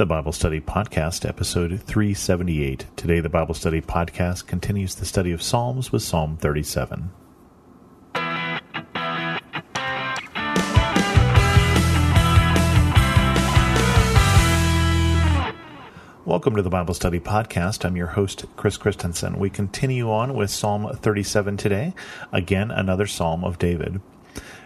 the Bible Study Podcast, episode 378. Today, the Bible Study Podcast continues the study of Psalms with Psalm 37. Welcome to the Bible Study Podcast. I'm your host, Chris Christensen. We continue on with Psalm 37 today. Again, another Psalm of David.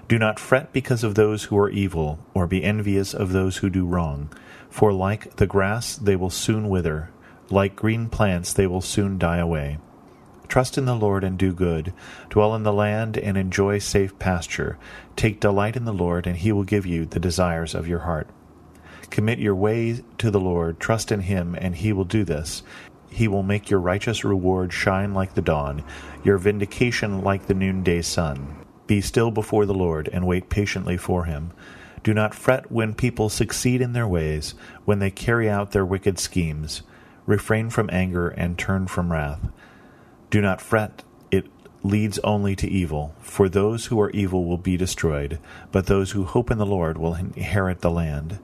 Do not fret because of those who are evil, or be envious of those who do wrong. For like the grass, they will soon wither. Like green plants, they will soon die away. Trust in the Lord and do good. Dwell in the land and enjoy safe pasture. Take delight in the Lord, and he will give you the desires of your heart. Commit your way to the Lord, trust in him, and he will do this. He will make your righteous reward shine like the dawn, your vindication like the noonday sun. Be still before the Lord, and wait patiently for him. Do not fret when people succeed in their ways, when they carry out their wicked schemes. Refrain from anger and turn from wrath. Do not fret, it leads only to evil. For those who are evil will be destroyed, but those who hope in the Lord will inherit the land.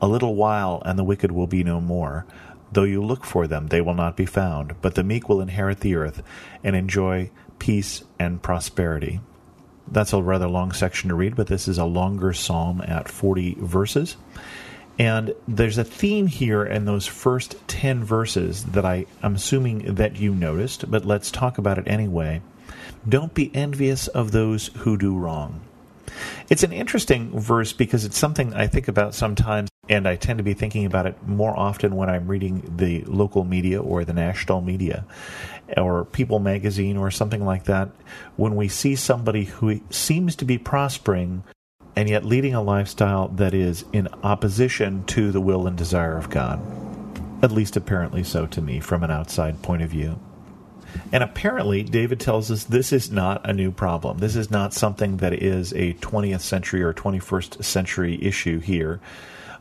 A little while, and the wicked will be no more. Though you look for them, they will not be found, but the meek will inherit the earth and enjoy peace and prosperity. That's a rather long section to read, but this is a longer psalm at 40 verses. And there's a theme here in those first 10 verses that I, am assuming that you noticed, but let's talk about it anyway. Don't be envious of those who do wrong. It's an interesting verse because it's something I think about sometimes, and I tend to be thinking about it more often when I'm reading the local media or the national media or People magazine or something like that. When we see somebody who seems to be prospering and yet leading a lifestyle that is in opposition to the will and desire of God. At least apparently so to me from an outside point of view. And apparently, David tells us this is not a new problem. This is not something that is a 20th century or 21st century issue here.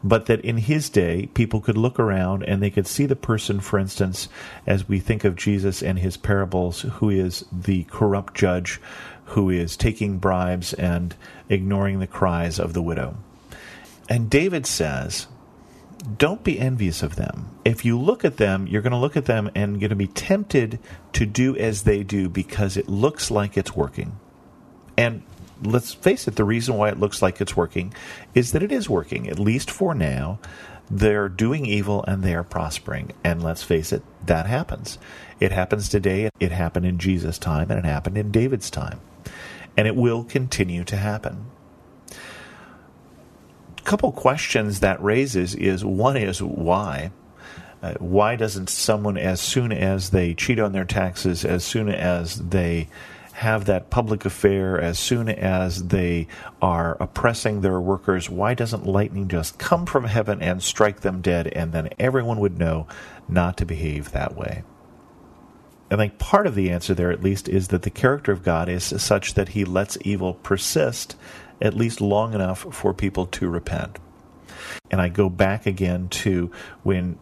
But that in his day, people could look around and they could see the person, for instance, as we think of Jesus and his parables, who is the corrupt judge who is taking bribes and ignoring the cries of the widow. And David says, don't be envious of them. If you look at them, you're going to look at them and you're going to be tempted to do as they do because it looks like it's working. And let's face it, the reason why it looks like it's working is that it is working, at least for now. They're doing evil and they are prospering. And let's face it, that happens. It happens today, it happened in Jesus' time, and it happened in David's time. And it will continue to happen A couple questions that raises is one is why. Uh, why doesn't someone, as soon as they cheat on their taxes, as soon as they have that public affair, as soon as they are oppressing their workers, why doesn't lightning just come from heaven and strike them dead, and then everyone would know not to behave that way? I think part of the answer there, at least, is that the character of God is such that he lets evil persist at least long enough for people to repent. And I go back again to when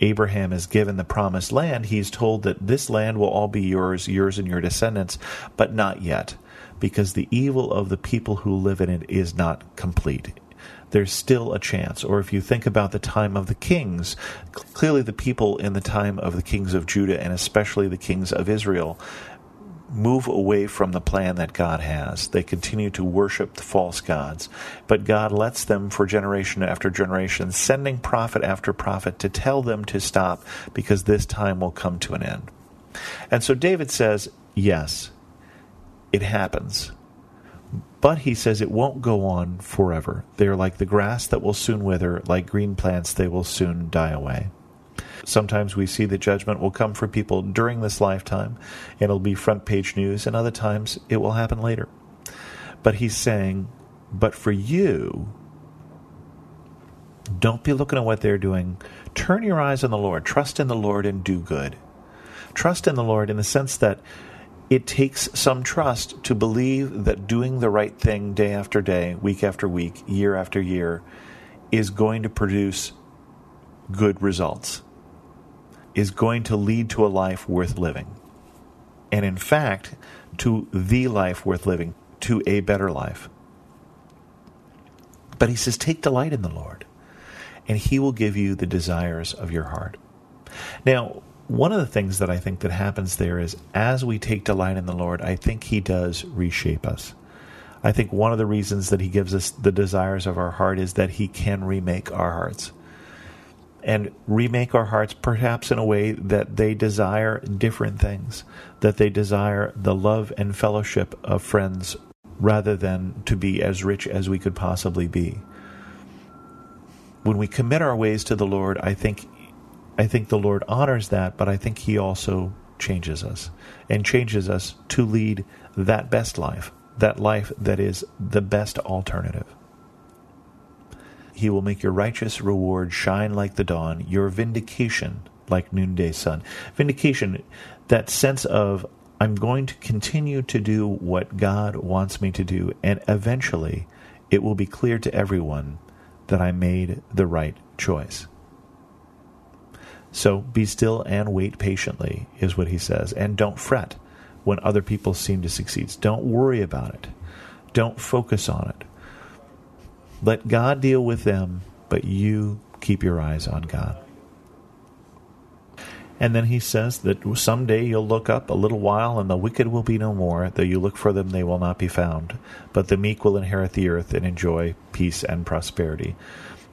Abraham is given the promised land, he's told that this land will all be yours, yours and your descendants, but not yet, because the evil of the people who live in it is not complete. There's still a chance. Or if you think about the time of the kings, clearly the people in the time of the kings of Judah and especially the kings of Israel move away from the plan that God has. They continue to worship the false gods. But God lets them for generation after generation, sending prophet after prophet to tell them to stop because this time will come to an end. And so David says, yes, it happens. But he says it won't go on forever. They are like the grass that will soon wither, like green plants, they will soon die away. Sometimes we see the judgment will come for people during this lifetime, and it'll be front page news, and other times it will happen later. But he's saying, but for you, don't be looking at what they're doing. Turn your eyes on the Lord. Trust in the Lord and do good. Trust in the Lord in the sense that it takes some trust to believe that doing the right thing day after day, week after week, year after year is going to produce good results is going to lead to a life worth living. And in fact, to the life worth living, to a better life. But he says, take delight in the Lord. and he will give you the desires of your heart. Now, one of the things that I think that happens there is as we take delight in the Lord, I think he does reshape us. I think one of the reasons that he gives us the desires of our heart is that he can remake our hearts. And remake our hearts perhaps in a way that they desire different things, that they desire the love and fellowship of friends rather than to be as rich as we could possibly be. When we commit our ways to the Lord, I think I think the Lord honors that, but I think he also changes us and changes us to lead that best life that life that is the best alternative. He will make your righteous reward shine like the dawn, your vindication like noonday sun. Vindication, that sense of, I'm going to continue to do what God wants me to do, and eventually it will be clear to everyone that I made the right choice. So be still and wait patiently, is what he says, and don't fret when other people seem to succeed. Don't worry about it. Don't focus on it. Let God deal with them, but you keep your eyes on God. And then he says that someday you'll look up a little while and the wicked will be no more. Though you look for them, they will not be found. But the meek will inherit the earth and enjoy peace and prosperity.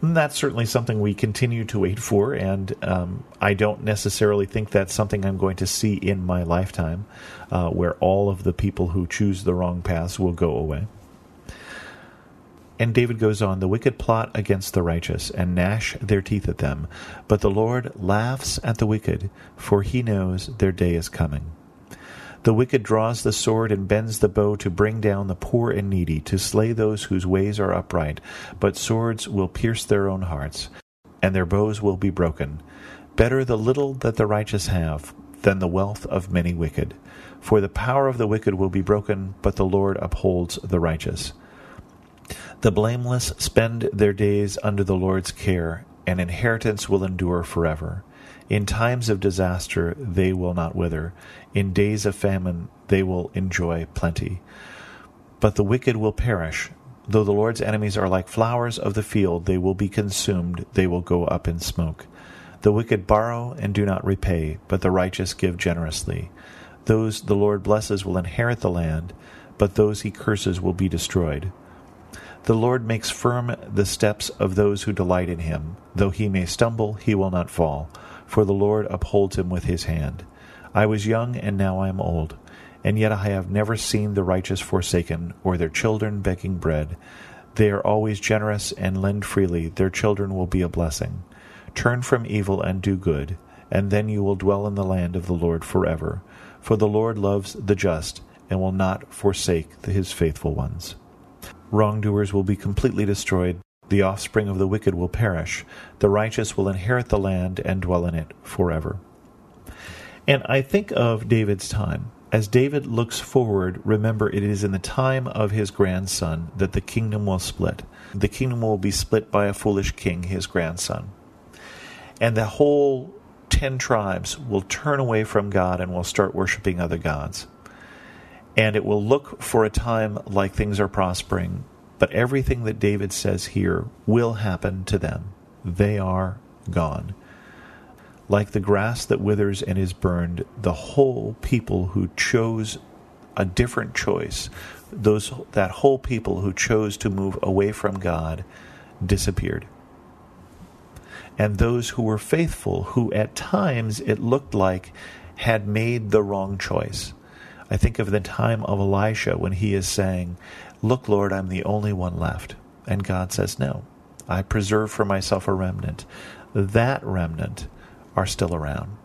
And that's certainly something we continue to wait for, and um, I don't necessarily think that's something I'm going to see in my lifetime, uh, where all of the people who choose the wrong paths will go away. And David goes on, The wicked plot against the righteous, and gnash their teeth at them. But the Lord laughs at the wicked, for he knows their day is coming. The wicked draws the sword and bends the bow to bring down the poor and needy, to slay those whose ways are upright. But swords will pierce their own hearts, and their bows will be broken. Better the little that the righteous have than the wealth of many wicked. For the power of the wicked will be broken, but the Lord upholds the righteous. The blameless spend their days under the Lord's care, and inheritance will endure forever. In times of disaster they will not wither. In days of famine they will enjoy plenty. But the wicked will perish. Though the Lord's enemies are like flowers of the field, they will be consumed, they will go up in smoke. The wicked borrow and do not repay, but the righteous give generously. Those the Lord blesses will inherit the land, but those he curses will be destroyed. The Lord makes firm the steps of those who delight in him. Though he may stumble, he will not fall for the Lord upholds him with his hand. I was young, and now I am old, and yet I have never seen the righteous forsaken, or their children begging bread. They are always generous and lend freely, their children will be a blessing. Turn from evil and do good, and then you will dwell in the land of the Lord forever. For the Lord loves the just, and will not forsake his faithful ones. Wrongdoers will be completely destroyed, the offspring of the wicked will perish. The righteous will inherit the land and dwell in it forever. And I think of David's time. As David looks forward, remember it is in the time of his grandson that the kingdom will split. The kingdom will be split by a foolish king, his grandson. And the whole ten tribes will turn away from God and will start worshiping other gods. And it will look for a time like things are prospering, but everything that David says here will happen to them. They are gone. Like the grass that withers and is burned, the whole people who chose a different choice, those that whole people who chose to move away from God disappeared. And those who were faithful, who at times it looked like had made the wrong choice. I think of the time of Elisha when he is saying, Look, Lord, I'm the only one left. And God says, No, I preserve for myself a remnant. That remnant are still around.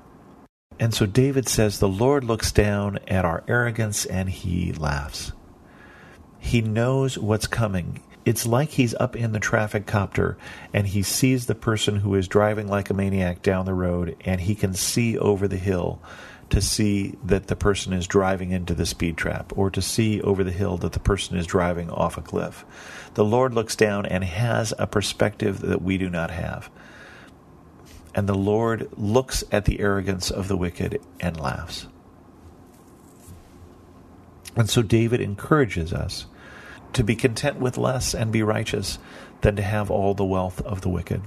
And so David says, The Lord looks down at our arrogance and he laughs. He knows what's coming. It's like he's up in the traffic copter and he sees the person who is driving like a maniac down the road and he can see over the hill to see that the person is driving into the speed trap or to see over the hill that the person is driving off a cliff. The Lord looks down and has a perspective that we do not have. And the Lord looks at the arrogance of the wicked and laughs. And so David encourages us to be content with less and be righteous than to have all the wealth of the wicked.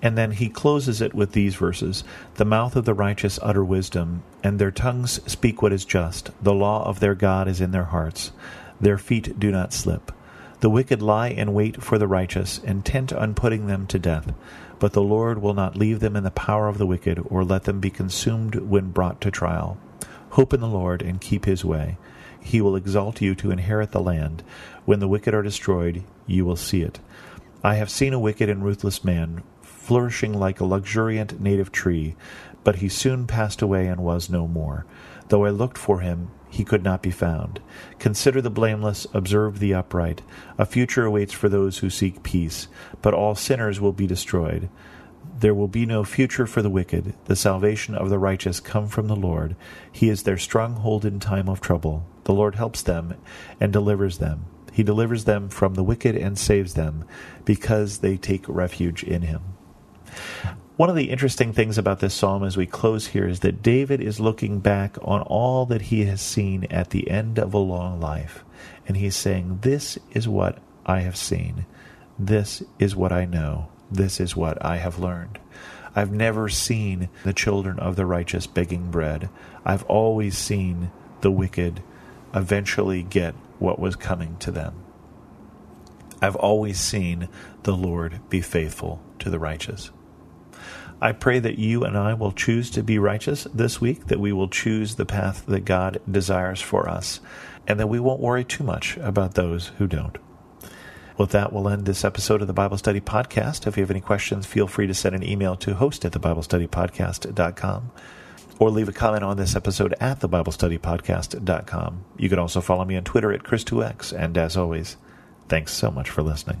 And then he closes it with these verses The mouth of the righteous utter wisdom, and their tongues speak what is just. The law of their God is in their hearts. Their feet do not slip. The wicked lie in wait for the righteous, intent on putting them to death. But the Lord will not leave them in the power of the wicked, or let them be consumed when brought to trial. Hope in the Lord and keep his way. He will exalt you to inherit the land. When the wicked are destroyed, you will see it. I have seen a wicked and ruthless man flourishing like a luxuriant native tree, but he soon passed away and was no more. Though I looked for him, he could not be found. Consider the blameless, observe the upright. A future awaits for those who seek peace, but all sinners will be destroyed. There will be no future for the wicked. The salvation of the righteous come from the Lord. He is their stronghold in time of trouble. The Lord helps them and delivers them. He delivers them from the wicked and saves them, because they take refuge in him. One of the interesting things about this psalm as we close here is that David is looking back on all that he has seen at the end of a long life. And he's saying, This is what I have seen. This is what I know. This is what I have learned. I've never seen the children of the righteous begging bread. I've always seen the wicked eventually get what was coming to them. I've always seen the Lord be faithful to the righteous. I pray that you and I will choose to be righteous this week, that we will choose the path that God desires for us, and that we won't worry too much about those who don't. With that, we'll end this episode of the Bible Study Podcast. If you have any questions, feel free to send an email to host at thebiblestudypodcast.com or leave a comment on this episode at thebiblestudypodcast.com. You can also follow me on Twitter at Chris2X. And as always, thanks so much for listening.